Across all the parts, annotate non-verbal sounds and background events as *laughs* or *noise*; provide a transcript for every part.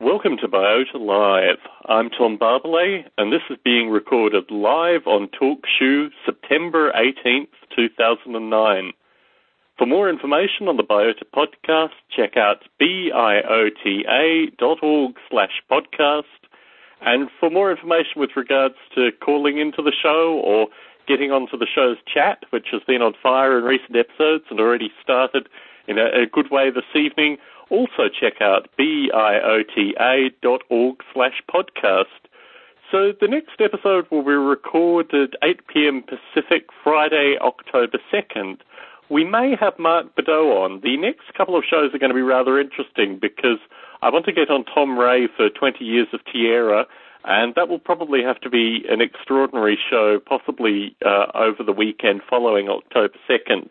Welcome to Biota Live. I'm Tom Barbalet, and this is being recorded live on TalkShoe September 18th, 2009. For more information on the Biota podcast, check out biota.org slash podcast. And for more information with regards to calling into the show or getting onto the show's chat, which has been on fire in recent episodes and already started in a, a good way this evening, also check out biota.org slash podcast. So the next episode will be recorded 8 p.m. Pacific, Friday, October 2nd. We may have Mark Bedau on. The next couple of shows are going to be rather interesting because I want to get on Tom Ray for 20 years of Tierra, and that will probably have to be an extraordinary show, possibly uh, over the weekend following October 2nd.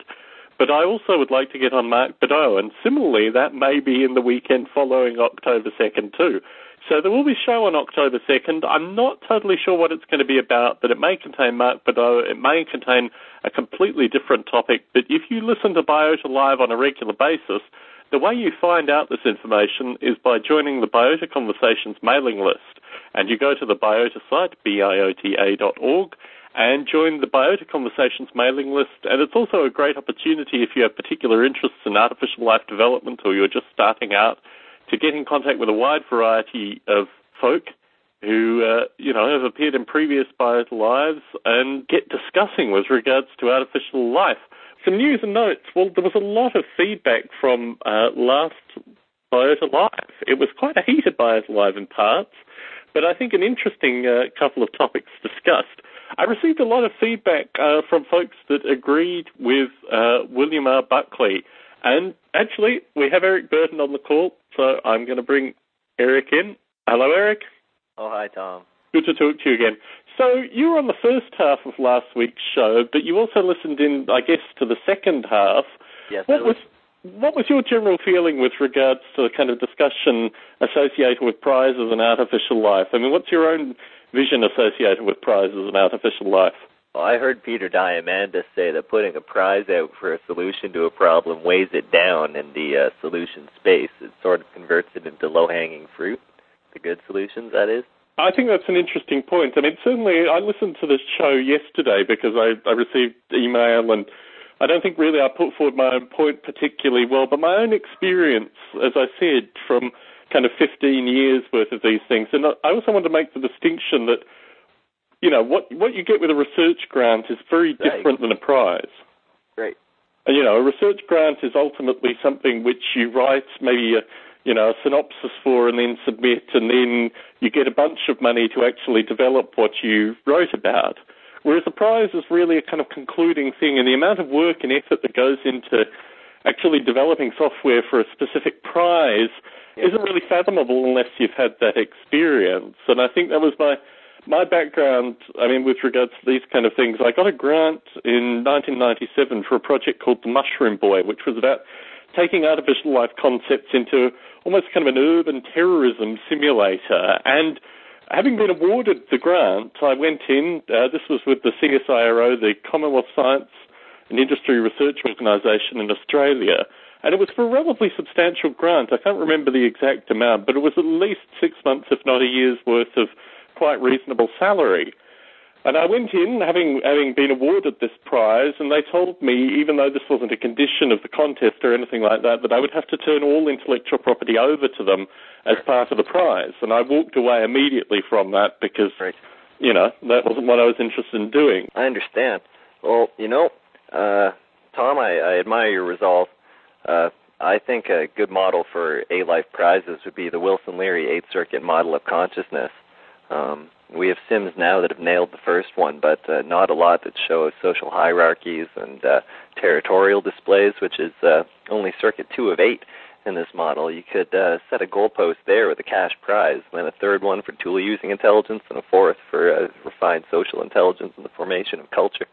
But I also would like to get on Mark Bedau, and similarly, that may be in the weekend following October 2nd too. So there will be a show on October 2nd. I'm not totally sure what it's going to be about, but it may contain Mark Bedau. It may contain a completely different topic. But if you listen to Biota Live on a regular basis, the way you find out this information is by joining the Biota Conversations mailing list. And you go to the Biota site, biota.org, and join the Biota Conversations mailing list. And it's also a great opportunity if you have particular interests in artificial life development or you're just starting out to get in contact with a wide variety of folk who, uh, you know, have appeared in previous Biota Lives and get discussing with regards to artificial life. Some news and notes. Well, there was a lot of feedback from uh, last Biota Live. It was quite a heated Biota Live in parts, but I think an interesting uh, couple of topics discussed. I received a lot of feedback uh, from folks that agreed with uh, William R. Buckley. And actually, we have Eric Burton on the call, so I'm going to bring Eric in. Hello, Eric. Oh, hi, Tom. Good to talk to you again. So you were on the first half of last week's show, but you also listened in, I guess, to the second half. Yes. What was what was your general feeling with regards to the kind of discussion associated with prizes and artificial life? I mean, what's your own vision associated with prizes and artificial life? Well, I heard Peter Diamandis say that putting a prize out for a solution to a problem weighs it down in the uh, solution space. It sort of converts it into low-hanging fruit, the good solutions, that is. I think that's an interesting point. I mean, certainly I listened to this show yesterday because I, I received email and I don't think really I put forward my own point particularly well, but my own experience, as I said, from kind of 15 years worth of these things. And I also want to make the distinction that, you know, what, what you get with a research grant is very different right. than a prize. Right. And, you know, a research grant is ultimately something which you write maybe a, you know, a synopsis for and then submit, and then you get a bunch of money to actually develop what you wrote about. Whereas a prize is really a kind of concluding thing, and the amount of work and effort that goes into actually developing software for a specific prize isn't really fathomable unless you've had that experience. And I think that was my my background. I mean, with regards to these kind of things, I got a grant in 1997 for a project called the Mushroom Boy, which was about taking artificial life concepts into almost kind of an urban terrorism simulator. And having been awarded the grant, I went in. Uh, this was with the CSIRO, the Commonwealth Science and Industry Research Organisation in Australia and it was for a relatively substantial grant. I can't remember the exact amount, but it was at least six months, if not a year's worth of quite reasonable salary. And I went in, having having been awarded this prize, and they told me, even though this wasn't a condition of the contest or anything like that, that I would have to turn all intellectual property over to them as part of the prize. And I walked away immediately from that because, right. you know, that wasn't what I was interested in doing. I understand. Well, you know, uh, Tom, I, I admire your resolve. Uh, I think a good model for A Life prizes would be the Wilson Leary Eighth Circuit model of consciousness. Um, we have sims now that have nailed the first one, but uh, not a lot that show social hierarchies and uh, territorial displays, which is uh, only circuit two of eight in this model. You could uh, set a goalpost there with a cash prize, then a third one for tool using intelligence, and a fourth for uh, refined social intelligence and the formation of culture.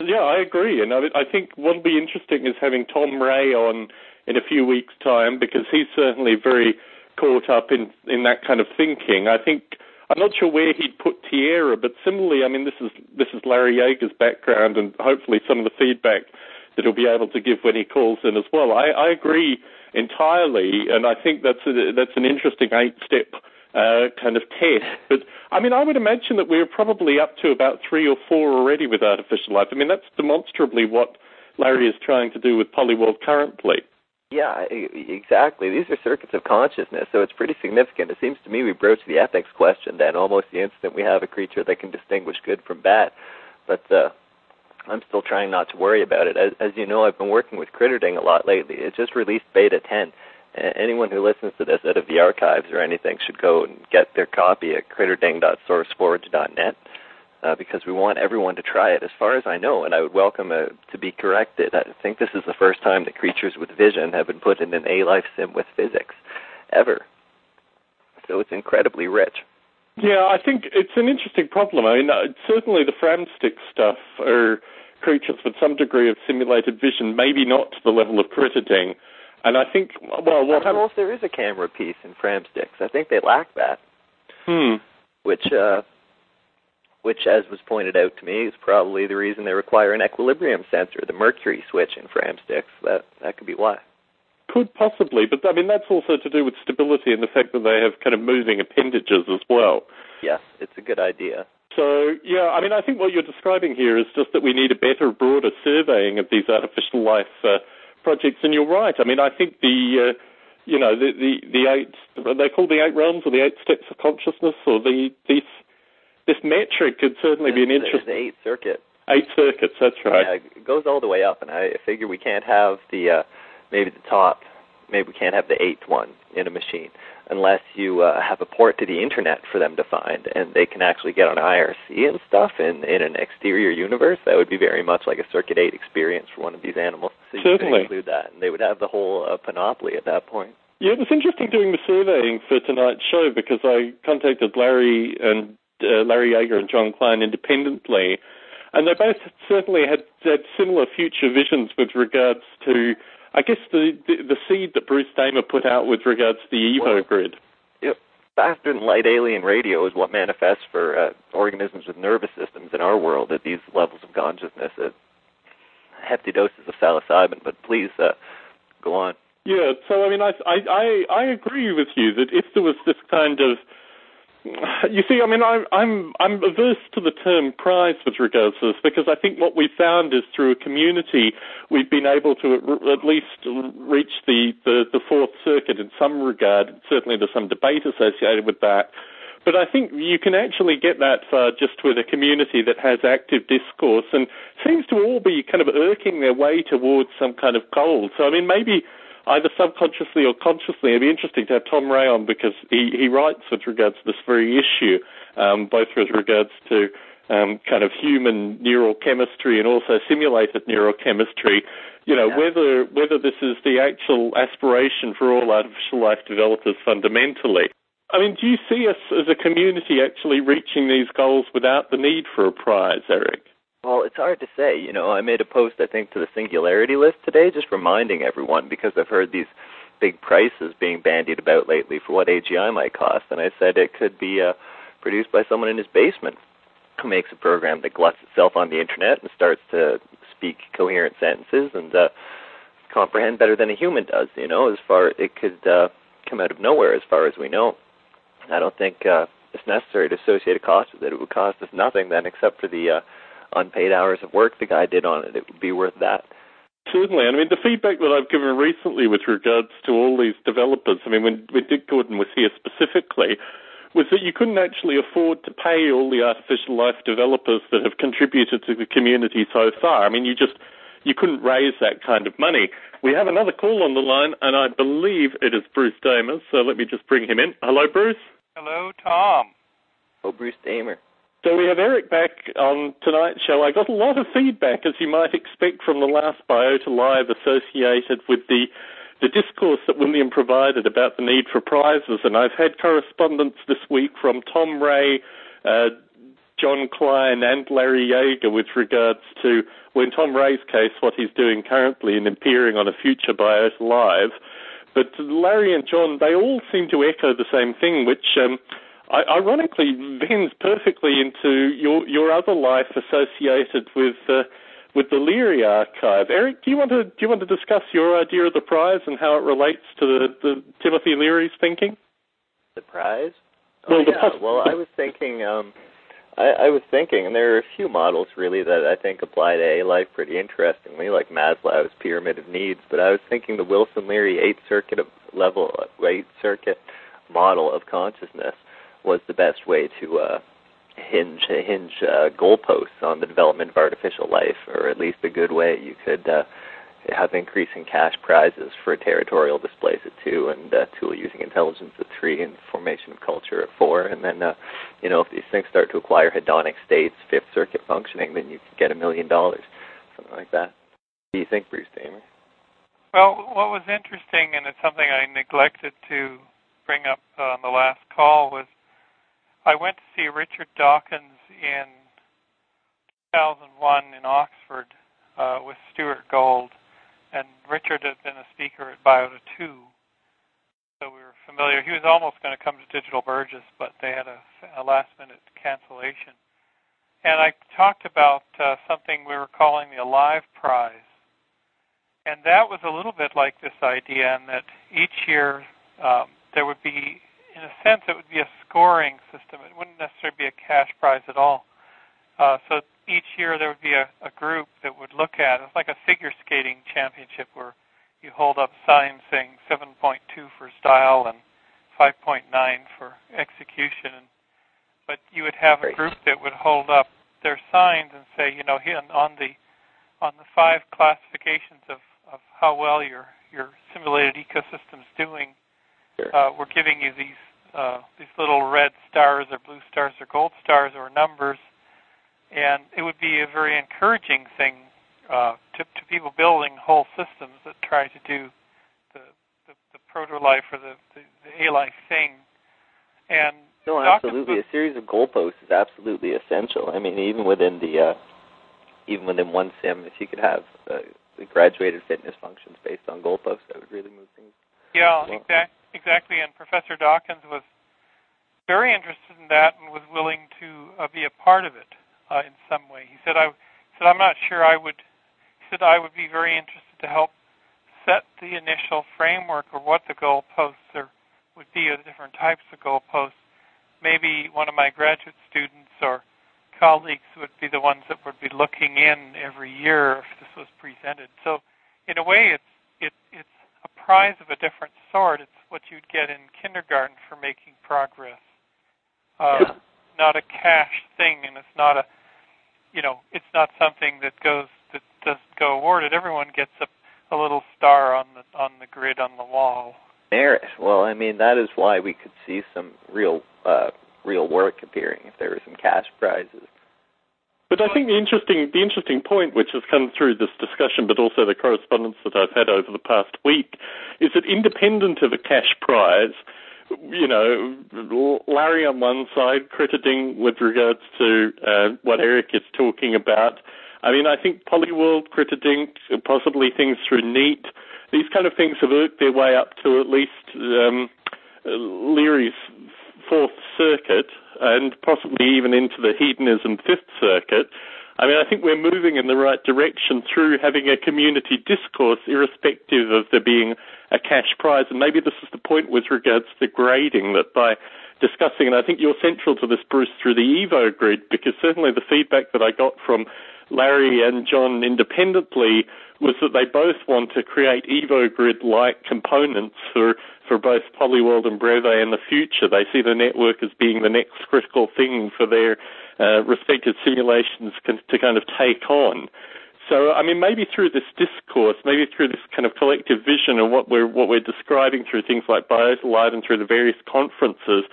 Yeah, I agree, and I, I think what'll be interesting is having Tom Ray on in a few weeks' time because he's certainly very caught up in in that kind of thinking. I think I'm not sure where he'd put Tierra, but similarly, I mean, this is this is Larry Yaeger's background, and hopefully some of the feedback that he'll be able to give when he calls in as well. I, I agree entirely, and I think that's a, that's an interesting eight-step uh, kind of test. But I mean, I would imagine that we're probably up to about three or four already with artificial life. I mean, that's demonstrably what Larry is trying to do with Polyworld currently. Yeah, exactly. These are circuits of consciousness, so it's pretty significant. It seems to me we broach the ethics question then almost the instant we have a creature that can distinguish good from bad. But uh, I'm still trying not to worry about it. As, as you know, I've been working with Critterding a lot lately. It just released Beta 10. Anyone who listens to this out of the archives or anything should go and get their copy at critterding.sourceforge.net uh, because we want everyone to try it, as far as I know, and I would welcome a, to be corrected. I think this is the first time that creatures with vision have been put in an A life sim with physics, ever. So it's incredibly rich. Yeah, I think it's an interesting problem. I mean, uh, certainly the Framstick stuff are creatures with some degree of simulated vision, maybe not to the level of Critterding. And I think, well, what I don't know if there is a camera piece in Framsticks. I think they lack that. Hmm. Which uh, which, as was pointed out to me, is probably the reason they require an equilibrium sensor, the mercury switch in Framsticks. That that could be why. Could possibly, but I mean that's also to do with stability and the fact that they have kind of moving appendages as well. Yes, it's a good idea. So yeah, I mean I think what you're describing here is just that we need a better, broader surveying of these artificial life uh, projects. And you're right. I mean I think the uh, you know the the the eight they call the eight realms or the eight steps of consciousness or the this this metric could certainly be an interesting. The eight circuit. Eight circuits, that's right. Yeah, it goes all the way up, and I figure we can't have the uh, maybe the top, maybe we can't have the eighth one in a machine unless you uh, have a port to the internet for them to find, and they can actually get on IRC and stuff in in an exterior universe. That would be very much like a Circuit Eight experience for one of these animals. So you Certainly, could include that, and they would have the whole uh, panoply at that point. Yeah, it was interesting doing the surveying for tonight's show because I contacted Larry and uh, Larry Yaeger and Jon Klein independently, and they both certainly had, had similar future visions with regards to, I guess, the, the, the seed that Bruce Damer put out with regards to the Evo well, grid. Yep. Faster than light alien radio is what manifests for uh, organisms with nervous systems in our world at these levels of consciousness at hefty doses of psilocybin. But please uh, go on. Yeah, so I mean, I, I I agree with you that if there was this kind of *laughs* you see, I mean, I, I'm I'm averse to the term prize with regards to this because I think what we found is through a community we've been able to at least reach the, the, the fourth circuit in some regard. Certainly, there's some debate associated with that. But I think you can actually get that far just with a community that has active discourse and seems to all be kind of irking their way towards some kind of goal. So, I mean, maybe either subconsciously or consciously. It'd be interesting to have Tom Ray on because he, he writes with regards to this very issue, um, both with regards to um, kind of human neurochemistry and also simulated neurochemistry. You know, yeah. whether whether this is the actual aspiration for all artificial life developers fundamentally. I mean, do you see us as a community actually reaching these goals without the need for a prize, Eric? Well, it's hard to say. You know, I made a post, I think, to the singularity list today, just reminding everyone because I've heard these big prices being bandied about lately for what AGI might cost, and I said it could be uh, produced by someone in his basement who makes a program that gluts itself on the internet and starts to speak coherent sentences and uh, comprehend better than a human does. You know, as far it could uh, come out of nowhere, as far as we know. I don't think uh, it's necessary to associate a cost with it. It would cost us nothing then, except for the uh, unpaid hours of work the guy did on it, it would be worth that. Certainly. And I mean, the feedback that I've given recently with regards to all these developers, I mean, when, when Dick Gordon was here specifically, was that you couldn't actually afford to pay all the artificial life developers that have contributed to the community so far. I mean, you just you couldn't raise that kind of money. We have another call on the line, and I believe it is Bruce Damer. So let me just bring him in. Hello, Bruce. Hello, Tom. Oh, Bruce Damer. So we have Eric back on tonight's show. I got a lot of feedback, as you might expect, from the last Biota Live associated with the the discourse that William provided about the need for prizes. And I've had correspondence this week from Tom Ray, uh, Jon Klein, and Larry Yaeger with regards to, well, in Tom Ray's case, what he's doing currently in appearing on a future Biota Live. But Larry and John, they all seem to echo the same thing, which um, ironically vends perfectly into your your other life associated with uh, with the Leary archive. Eric, do you want to do you want to discuss your idea of the prize and how it relates to the, the Timothy Leary's thinking? The prize? Well, oh, the yeah. poss- well, I was thinking. Um, I, I was thinking, and there are a few models really that I think apply to A life pretty interestingly, like Maslow's pyramid of needs. But I was thinking the Wilson Leary eight circuit of level eight circuit model of consciousness was the best way to uh, hinge hinge uh, goalposts on the development of artificial life, or at least a good way you could uh, have increasing cash prizes for territorial displays at two, and uh, tool using intelligence at three, and formation of culture at four, and then uh, you know if these things start to acquire hedonic states, fifth circuit functioning, then you could get a million dollars, something like that. What do you think, Bruce Damer? Well, what was interesting, and it's something I neglected to bring up on the last call, was I went to see Richard Dawkins in 2001 in Oxford uh, with Stuart Gold, and Richard had been a speaker at Biota 2, so we were familiar. He was almost going to come to Digital Burgess, but they had a, a last-minute cancellation. And I talked about uh, something we were calling the Alive Prize, and that was a little bit like this idea, in that each year um, there would be in a sense, it would be a scoring system. It wouldn't necessarily be a cash prize at all. Uh, so each year there would be a, a group that would look at it's like a figure skating championship where you hold up signs saying 7.2 for style and 5.9 for execution. And, but you would have a group that would hold up their signs and say, you know, on the on the five classifications of, of how well your your simulated ecosystem's doing, uh, we're giving you these uh, these little red stars or blue stars or gold stars or numbers, and it would be a very encouraging thing uh, to, to people building whole systems that try to do the the, the proto life or the, the, the A life thing. And no, absolutely, a series of goalposts is absolutely essential. I mean, even within the uh, even within one sim, if you could have uh, graduated fitness functions based on goalposts, that would really move things. Yeah, well. exactly. Exactly, and Professor Dawkins was very interested in that and was willing to uh, be a part of it uh, in some way. He said, "I he said I'm not sure I would." He said I would be very interested to help set the initial framework of what the goalposts are, would be, of the different types of goalposts. Maybe one of my graduate students or colleagues would be the ones that would be looking in every year if this was presented. So, in a way, it's it, it's prize of a different sort. It's what you'd get in kindergarten for making progress. Uh. Not a cash thing, and it's not a, you know, it's not something that goes that doesn't go awarded. Everyone gets a, a little star on the on the grid on the wall. Merit. Well, I mean that is why we could see some real uh, real work appearing if there were some cash prizes. But I think the interesting the interesting point, which has come through this discussion, but also the correspondence that I've had over the past week, is that independent of a cash prize, you know, Larry on one side Critterding with regards to uh, what Eric is talking about. I mean, I think Polyworld Critterding possibly things through NEAT. These kind of things have worked their way up to at least um, Leary's Fourth Circuit and possibly even into the hedonism Fifth Circuit. I mean, I think we're moving in the right direction through having a community discourse, irrespective of there being a cash prize. And maybe this is the point with regards to grading that by discussing, and I think you're central to this, Bruce, through the Evo grid, because certainly the feedback that I got from Larry and John independently was that they both want to create EvoGrid-like components for, for both Polyworld and Breve in the future. They see the network as being the next critical thing for their uh, respective simulations can, to kind of take on. So, I mean, maybe through this discourse, maybe through this kind of collective vision and what we're what we're describing through things like BiotaLite and through the various conferences,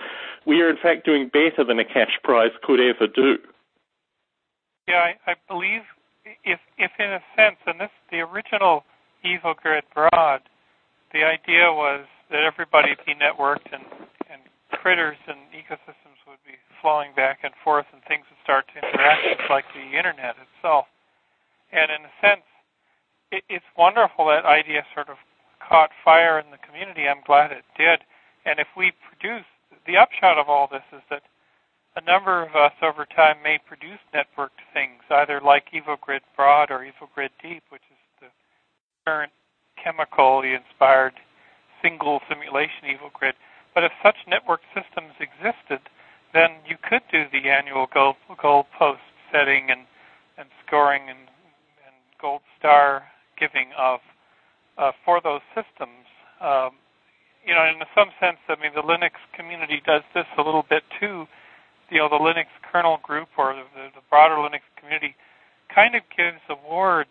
we are in fact doing better than a cash prize could ever do. Yeah, I, I believe if if in a sense, and this the original EvoGrid broad, the idea was that everybody be networked and and critters and ecosystems would be flowing back and forth and things would start to interact just like the internet itself. And in a sense, it, it's wonderful that idea sort of caught fire in the community. I'm glad it did. And if we produce, the upshot of all this is that a number of us over time may produce networked things either like EvoGrid Broad or EvoGrid Deep, which is the current chemically inspired single simulation EvoGrid. But if such network systems existed, then you could do the annual goal, gold post setting and, and scoring and, and gold star giving of uh, for those systems. Um, you know, in some sense, I mean, the Linux community does this a little bit too. You know, the Linux kernel group or the, the broader Linux community kind of gives awards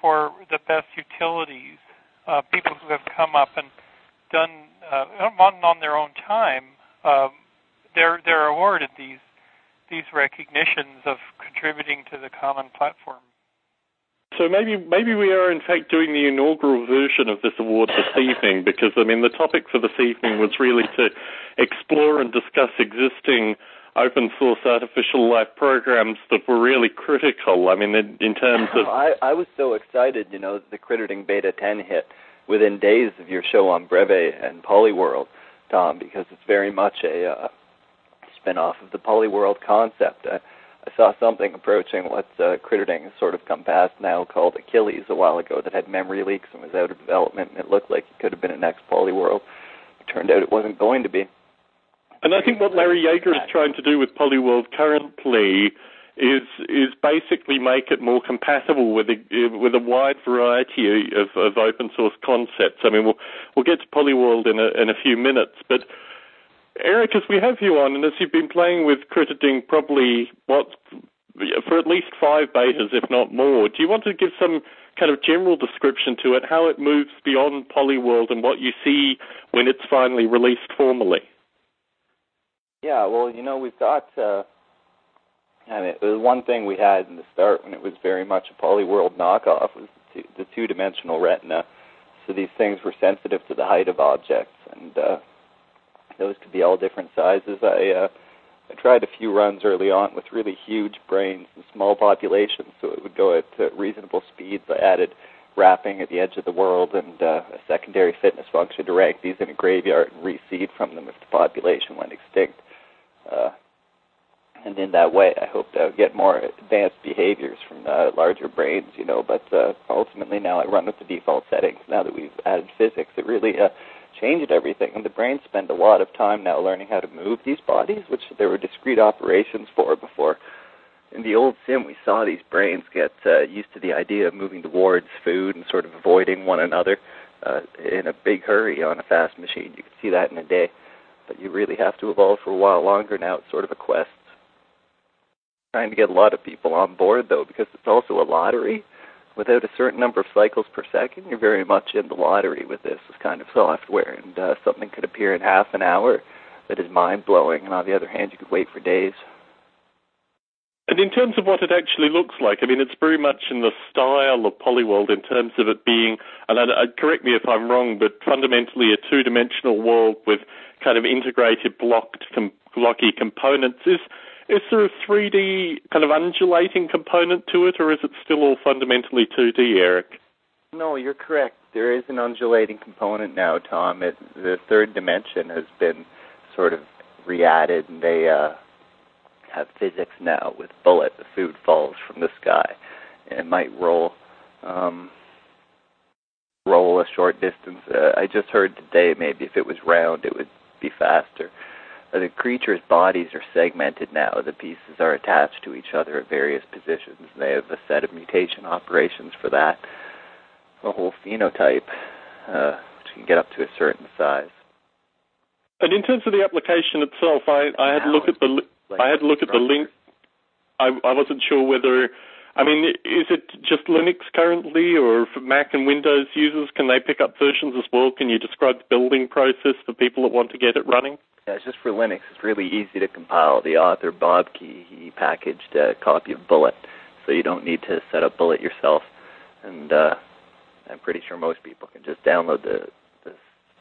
for the best utilities. Uh, people who have come up and done uh, on, on their own time, um, they're they're awarded these these recognitions of contributing to the common platform. So maybe maybe we are in fact doing the inaugural version of this award this evening because I mean the topic for this evening was really to explore and discuss existing open source artificial life programs that were really critical. I mean in, in terms of *laughs* I, I was so excited, you know, the Critterding Beta 10 hit within days of your show on Breve and Polyworld, Tom, because it's very much a uh, spin-off of the Polyworld concept. Uh, I saw something approaching what uh, has sort of come past now called Achilles a while ago that had memory leaks and was out of development, and it looked like it could have been a next Polyworld. It turned out it wasn't going to be. And I think what Larry Yaeger is trying to do with Polyworld currently is is basically make it more compatible with a with a wide variety of, of open source concepts. I mean, we'll we'll get to Polyworld in a in a few minutes, but Eric, as we have you on, and as you've been playing with Critterding probably what for at least five betas, if not more, do you want to give some kind of general description to it, how it moves beyond Polyworld, and what you see when it's finally released formally? Yeah, well, you know, we've got. Uh, I mean, was one thing we had in the start when it was very much a Polyworld knockoff was the, two, the two-dimensional retina. So these things were sensitive to the height of objects, and uh, those could be all different sizes. I uh, I tried a few runs early on with really huge brains and small populations, so it would go at uh, reasonable speeds. I added wrapping at the edge of the world and uh, a secondary fitness function to rank these in a graveyard and reseed from them if the population went extinct. Uh, and in that way, I hope to get more advanced behaviors from uh, larger brains, you know. But uh, ultimately, now I run with the default settings. Now that we've added physics, it really uh, changed everything. And the brain spend a lot of time now learning how to move these bodies, which there were discrete operations for before. In the old sim, we saw these brains get uh, used to the idea of moving towards food and sort of avoiding one another uh, in a big hurry on a fast machine. You could see that in a day. But you really have to evolve for a while longer now. It's sort of a quest. Trying to get a lot of people on board, though, because it's also a lottery without a certain number of cycles per second, you're very much in the lottery with this kind of software, and uh, something could appear in half an hour that is mind blowing, and on the other hand, you could wait for days. And in terms of what it actually looks like, I mean, it's very much in the style of Polyworld in terms of it being, and I, I, correct me if I'm wrong, but fundamentally a two-dimensional world with kind of integrated blocked, com- blocky components. Is is there a 3D kind of undulating component to it, or is it still all fundamentally 2D, Eric? No, you're correct. There is an undulating component now, Tom. It, the third dimension has been sort of re-added, and they uh, have physics now with bullet. The food falls from the sky, and it might roll. Um, roll a short distance. Uh, I just heard today maybe if it was round, it would be faster the creature's bodies are segmented now. The pieces are attached to each other at various positions. They have a set of mutation operations for that. A whole phenotype, uh, which can get up to a certain size. And in terms of the application itself, I, I had a look at the like I had a look at the link. I, I wasn't sure whether. I mean, is it just Linux currently, or for Mac and Windows users? Can they pick up versions as well? Can you describe the building process for people that want to get it running? Yeah, it's just for Linux. It's really easy to compile. The author Bob Key he packaged a copy of Bullet, so you don't need to set up Bullet yourself. And uh, I'm pretty sure most people can just download the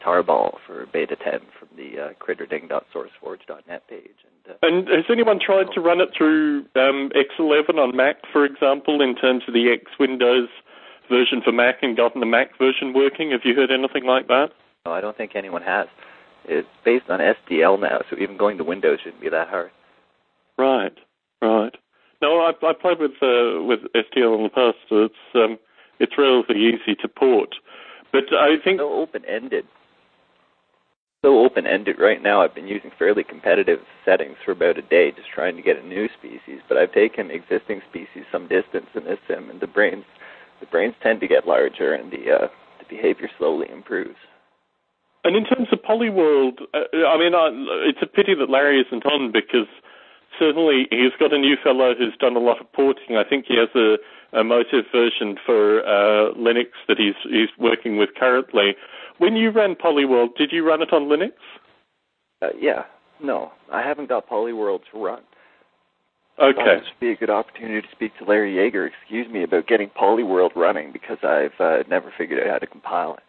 tarball for Beta 10 from the uh, critterding.sourceforge.net page. And, uh, and has anyone tried to run it through um, X11 on Mac, for example, in terms of the X Windows version for Mac and gotten the Mac version working? Have you heard anything like that? No, I don't think anyone has it's based on SDL now, so even going to Windows shouldn't be that hard. Right, right. No, I, I played with uh, with SDL in the past. So it's um, it's relatively easy to port, but I think so open ended. So open ended right now. I've been using fairly competitive settings for about a day, just trying to get a new species. But I've taken existing species some distance in this sim, and the brains the brains tend to get larger, and the uh, the behavior slowly improves. And in terms of Polyworld, uh, I mean, uh, it's a pity that Larry isn't on because certainly he's got a new fellow who's done a lot of porting. I think he has a, a Motif version for uh, Linux that he's he's working with currently. When you ran Polyworld, did you run it on Linux? Uh, yeah, no, I haven't got Polyworld to run. Okay. This would be a good opportunity to speak to Larry Yaeger, excuse me, about getting Polyworld running because I've uh, never figured out how to compile it.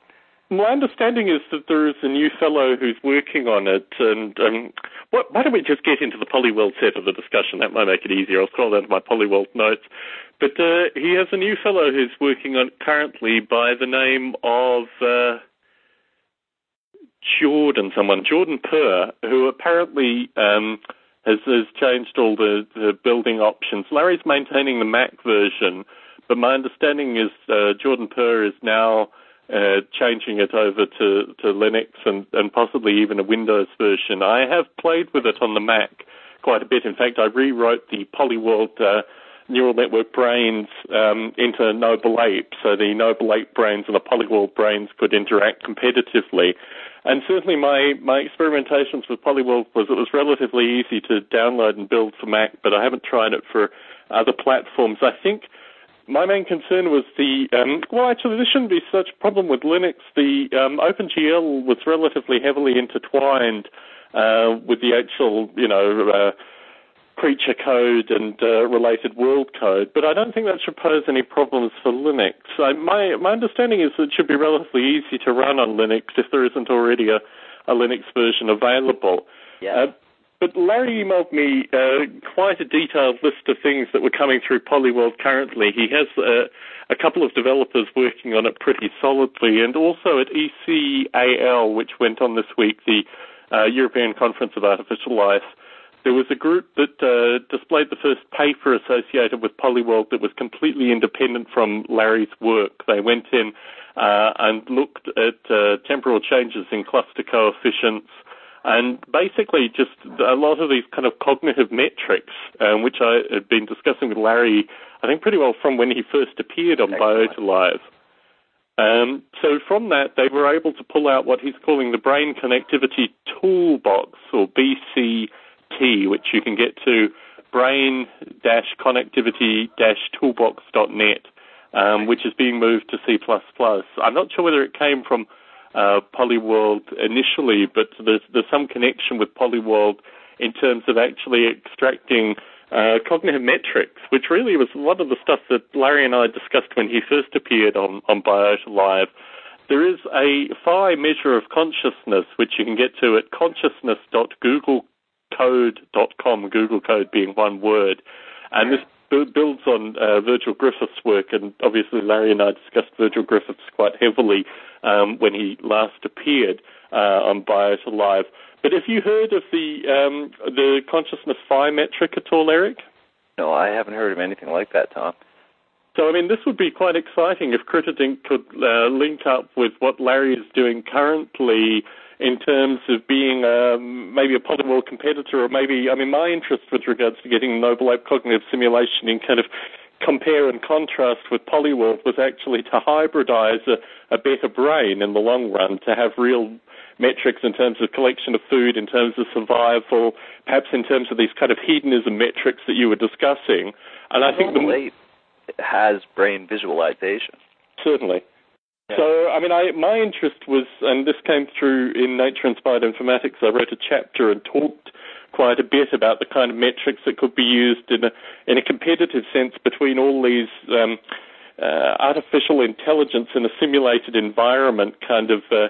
My understanding is that there is a new fellow who's working on it, and um, what, why don't we just get into the Polyworld set of the discussion? That might make it easier. I'll scroll down to my Polyworld notes. But uh, he has a new fellow who's working on it currently by the name of uh, Jordan, someone, Jordan Purr, who apparently um, has, has changed all the, the building options. Larry's maintaining the Mac version, but my understanding is uh, Jordan Purr is now uh, changing it over to, to Linux and, and possibly even a Windows version. I have played with it on the Mac quite a bit. In fact, I rewrote the Polyworld uh, neural network brains um, into Noble Ape, so the Noble Ape brains and the Polyworld brains could interact competitively. And certainly, my, my experimentations with Polyworld was it was relatively easy to download and build for Mac, but I haven't tried it for other platforms. I think my main concern was the um, well, actually, this shouldn't be such a problem with Linux. The um, OpenGL was relatively heavily intertwined uh, with the actual, you know, uh, creature code and uh, related world code, but I don't think that should pose any problems for Linux. So my my understanding is that it should be relatively easy to run on Linux if there isn't already a, a Linux version available. Yeah. Uh, but Larry emailed me uh, quite a detailed list of things that were coming through Polyworld currently. He has uh, a couple of developers working on it pretty solidly, and also at ECAL, which went on this week, the uh, European Conference of Artificial Life, there was a group that uh, displayed the first paper associated with Polyworld that was completely independent from Larry's work. They went in uh, and looked at uh, temporal changes in cluster coefficients and basically just a lot of these kind of cognitive metrics, um, which I had been discussing with Larry, I think pretty well from when he first appeared on Excellent. Biota Live. Um, so from that, they were able to pull out what he's calling the Brain Connectivity Toolbox, or BCT, which you can get to brain-connectivity-toolbox.net, um, which is being moved to C++. I'm not sure whether it came from uh, Polyworld initially, but there's, there's some connection with Polyworld in terms of actually extracting uh, cognitive metrics, which really was a lot of the stuff that Larry and I discussed when he first appeared on, on Biota Live. There is a phi measure of consciousness, which you can get to at consciousness.googlecode.com, Google code being one word. And this builds on uh, Virgil Griffiths' work, and obviously Larry and I discussed Virgil Griffiths quite heavily um, when he last appeared uh, on Biota Live. But have you heard of the um, the consciousness phi metric at all, Eric? No, I haven't heard of anything like that, Tom. So, I mean, this would be quite exciting if Critterding could uh, link up with what Larry is doing currently in terms of being um, maybe a Polyworld competitor, or maybe, I mean, my interest with regards to getting Noble Ape cognitive simulation in kind of compare and contrast with Polyworld was actually to hybridize a, a better brain in the long run, to have real metrics in terms of collection of food, in terms of survival, perhaps in terms of these kind of hedonism metrics that you were discussing. And I think the has brain visualization. Certainly. So, I mean, I, my interest was, and this came through in Nature Inspired Informatics. I wrote a chapter and talked quite a bit about the kind of metrics that could be used in a, in a competitive sense between all these um, uh, artificial intelligence in a simulated environment kind of uh,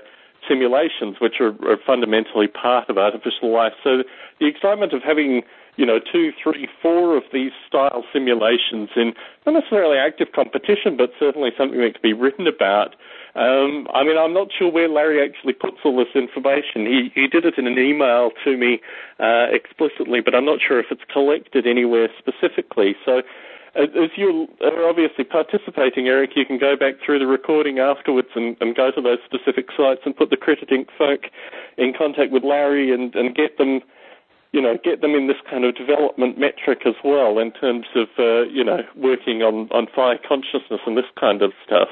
simulations, which are, are fundamentally part of artificial life. So the excitement of having you know, two, three, four of these style simulations in not necessarily active competition, but certainly something that can be written about. Um, I mean, I'm not sure where Larry actually puts all this information. He he did it in an email to me uh, explicitly, but I'm not sure if it's collected anywhere specifically. So. Uh, as you are obviously participating, Eric, you can go back through the recording afterwards and, and go to those specific sites and put the Critterding folk in contact with Larry and, and get them you know, get them in this kind of development metric as well in terms of, uh, you know, working on, on phi consciousness and this kind of stuff.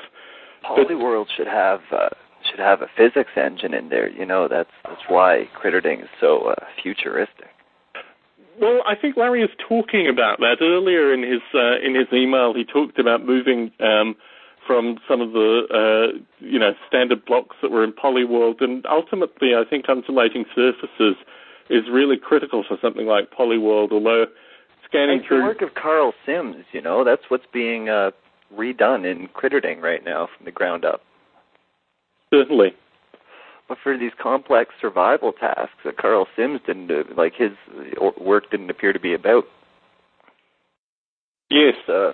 Polyworld should have uh, should have a physics engine in there. You know, that's that's why Critterding is so uh, futuristic. Well, I think Larry is talking about that earlier in his uh, in his email. He talked about moving um, from some of the uh, you know standard blocks that were in Polyworld, and ultimately, I think undulating surfaces is really critical for something like Polyworld, although scanning through... the work of Carl Sims, you know, that's what's being uh, redone in Critterding right now from the ground up. Certainly. But for these complex survival tasks that Carl Sims didn't do, like his work didn't appear to be about. Yes. Uh,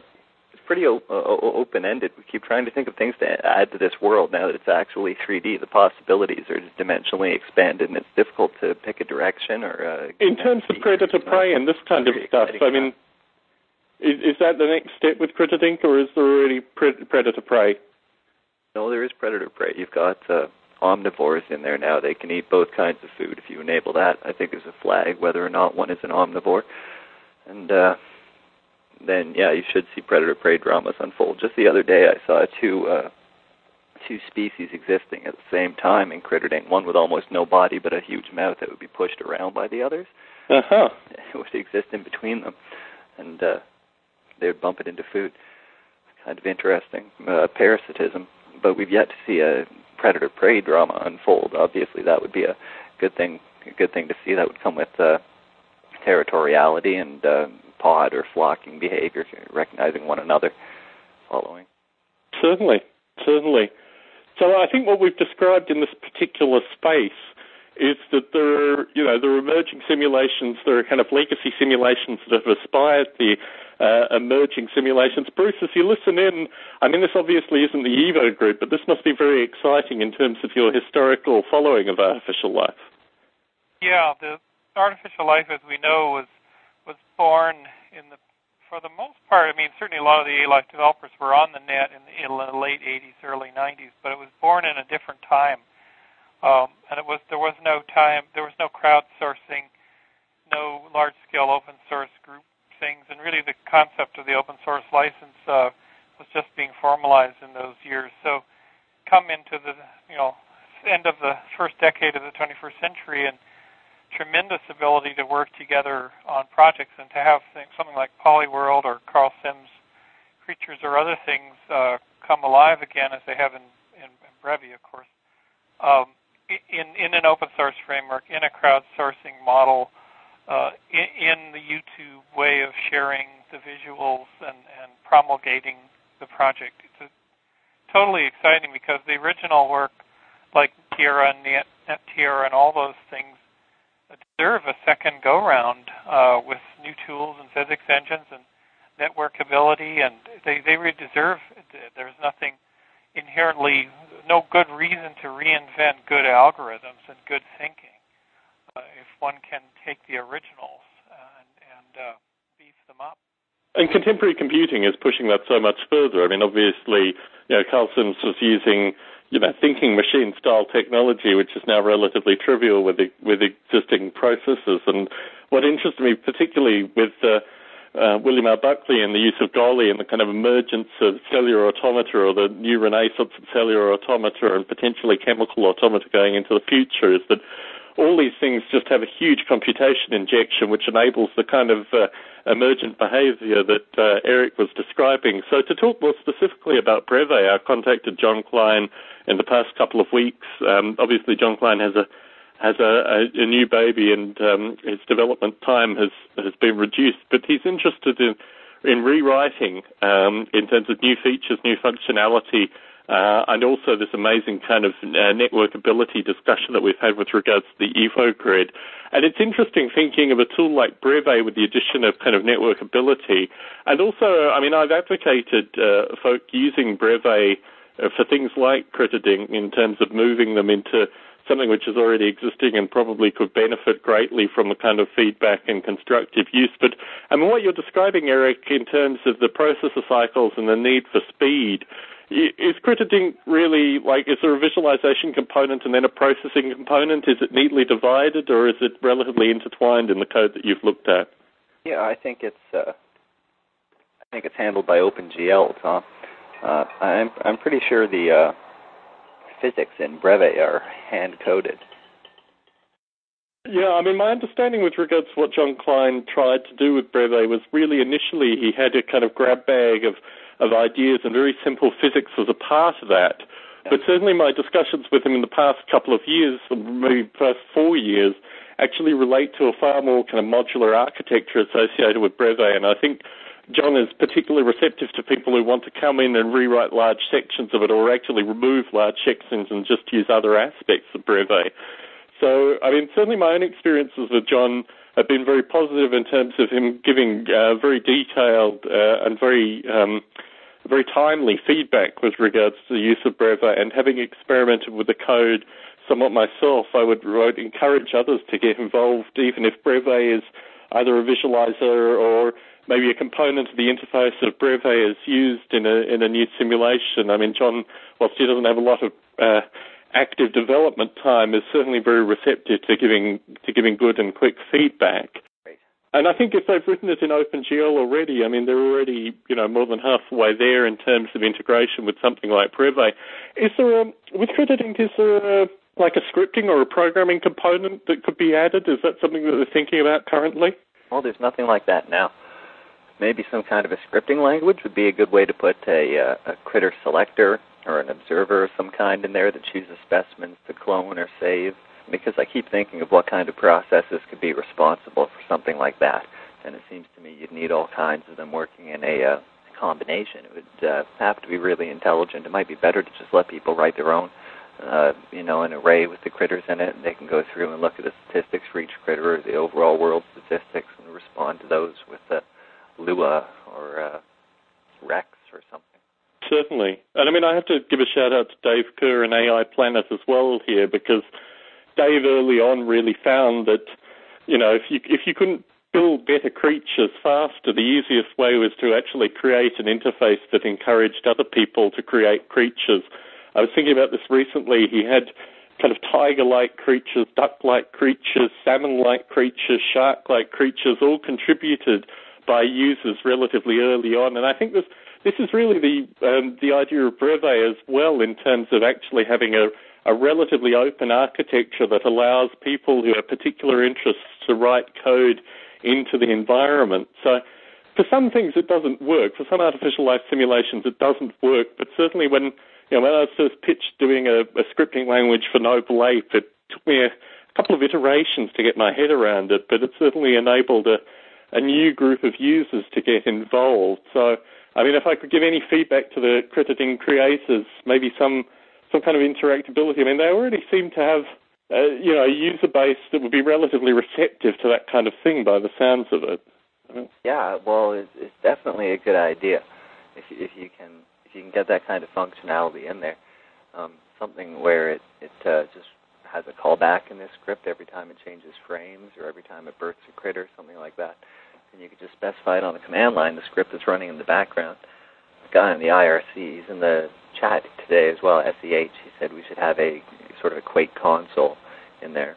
pretty o- o- open-ended. We keep trying to think of things to add to this world now that it's actually 3D. The possibilities are dimensionally expanded, and it's difficult to pick a direction or. Uh, In terms of predator prey and this kind of stuff, I mean, is, is that the next step with Critterding, or is there already pre- predator prey? No, there is predator prey. You've got uh, omnivores in there now. They can eat both kinds of food. If you enable that, I think there's a flag whether or not one is an omnivore. And uh, then yeah, you should see predator prey dramas unfold. Just the other day, I saw two uh, two species existing at the same time in Critterding. One with almost no body but a huge mouth that would be pushed around by the others. Uh huh. *laughs* It would exist in between them, and uh, they would bump it into food. Kind of interesting uh, parasitism, but we've yet to see a predator prey drama unfold. Obviously, that would be a good thing. A good thing to see. That would come with uh, territoriality and uh, pod or flocking behavior, recognizing one another, following. Certainly, certainly. So I think what we've described in this particular space is that there are, you know, there are emerging simulations, there are kind of legacy simulations that have aspired the uh, emerging simulations. Bruce, as you listen in, I mean, this obviously isn't the EvoGrid, but this must be very exciting in terms of your historical following of artificial life. Yeah, the artificial life, as we know, was was born in the for the most part. I mean, certainly a lot of the A-Life developers were on the net in the, in the late 80s, early 90s, but it was born in a different time, um, and it was there was no time, there was no crowdsourcing, no large-scale open source group things, and really the concept of the open source license uh, was just being formalized in those years. So, come into the you know end of the first decade of the 21st century and tremendous ability to work together on projects and to have things, something like Polyworld or Carl Sims creatures or other things uh, come alive again as they have in, in, in Breve, of course, um, in, in an open source framework, in a crowdsourcing model, uh, in, in the YouTube way of sharing the visuals and, and promulgating the project. It's a, totally exciting because the original work, like Tierra and Net, Net Tierra and all those things, deserve a second go round uh, with new tools and physics engines and networkability, and they they really deserve. There's nothing inherently no good reason to reinvent good algorithms and good thinking uh, if one can take the originals and, and uh, beef them up. And contemporary computing is pushing that so much further. I mean, obviously, you know, Carl Sims was using you know, thinking machine style technology, which is now relatively trivial with with existing processes. And what interested me particularly with uh, uh, William R. Buckley and the use of Golly and the kind of emergence of cellular automata or the new renaissance of cellular automata and potentially chemical automata going into the future is that all these things just have a huge computation injection which enables the kind of uh, emergent behavior that uh, Eric was describing. So to talk more specifically about Breve, I contacted Jon Klein in the past couple of weeks. Um, obviously, Jon Klein has a has a, a, a new baby, and um, his development time has has been reduced. But he's interested in in rewriting um, in terms of new features, new functionality, uh, and also this amazing kind of uh, networkability discussion that we've had with regards to the Evo grid. And it's interesting thinking of a tool like Breve with the addition of kind of networkability. And also, I mean, I've advocated uh, folk using Breve uh, for things like CritterDing in terms of moving them into something which is already existing and probably could benefit greatly from the kind of feedback and constructive use. But I mean, what you're describing, Eric, in terms of the processor cycles and the need for speed, is CritterDing really like, is there a visualization component and then a processing component? Is it neatly divided or is it relatively intertwined in the code that you've looked at? Yeah, I think it's, uh, I think it's handled by OpenGL, Tom. Uh, I'm, I'm pretty sure the, uh, physics in Breve are hand coded. Yeah, I mean, my understanding with regards to what Jon Klein tried to do with Breve was really initially he had a kind of grab bag of of ideas, and very simple physics was a part of that. But certainly my discussions with him in the past couple of years, maybe first four years, actually relate to a far more kind of modular architecture associated with Breve. And I think Jon is particularly receptive to people who want to come in and rewrite large sections of it or actually remove large sections and just use other aspects of Breve. So, I mean, certainly my own experiences with Jon have been very positive in terms of him giving uh, very detailed uh, and very um, very timely feedback with regards to the use of Breve and having experimented with the code somewhat myself, I would, would encourage others to get involved, even if Breve is either a visualizer or maybe a component of the interface of Breve is used in a in a new simulation. I mean, Jon, whilst he doesn't have a lot of uh, active development time is certainly very receptive to giving to giving good and quick feedback. And I think if they've written it in OpenGL already, I mean they're already you know more than halfway there in terms of integration with something like Breve. Is there a with Critterding is there a, like a scripting or a programming component that could be added? Is that something that they're thinking about currently? Well, there's nothing like that now. Maybe some kind of a scripting language would be a good way to put a, uh, a critter selector or an observer of some kind in there that chooses specimens to clone or save? Because I keep thinking of what kind of processes could be responsible for something like that, and it seems to me you'd need all kinds of them working in a uh, combination. It would uh, have to be really intelligent. It might be better to just let people write their own, uh, you know, an array with the critters in it, and they can go through and look at the statistics for each critter or the overall world statistics and respond to those with the Lua or uh, Rex or something. Certainly. And I mean, I have to give a shout out to Dave Kerr and AI Planet as well here because Dave early on really found that, you know, if you, if you couldn't build better creatures faster, the easiest way was to actually create an interface that encouraged other people to create creatures. I was thinking about this recently. He had kind of tiger-like creatures, duck-like creatures, salmon-like creatures, shark-like creatures, all contributed by users relatively early on. And I think this this is really the um, the idea of Breve as well in terms of actually having a, a relatively open architecture that allows people who have particular interests to write code into the environment. So for some things it doesn't work. For some artificial life simulations it doesn't work. But certainly when you know when I was first pitched doing a, a scripting language for Noble Ape, it took me a couple of iterations to get my head around it. But it certainly enabled a, a new group of users to get involved. So I mean, if I could give any feedback to the Critterding creators, maybe some some kind of interactability. I mean, they already seem to have uh, you know a user base that would be relatively receptive to that kind of thing by the sounds of it. Yeah, well, it's, it's definitely a good idea if if you can if you can get that kind of functionality in there. Um, something where it it uh, just has a callback in this script every time it changes frames or every time it births a critter, something like that and you could just specify it on the command line. The script that's running in the background. The guy in the IRC, he's in the chat today as well, SEH. He said we should have a sort of a Quake console in there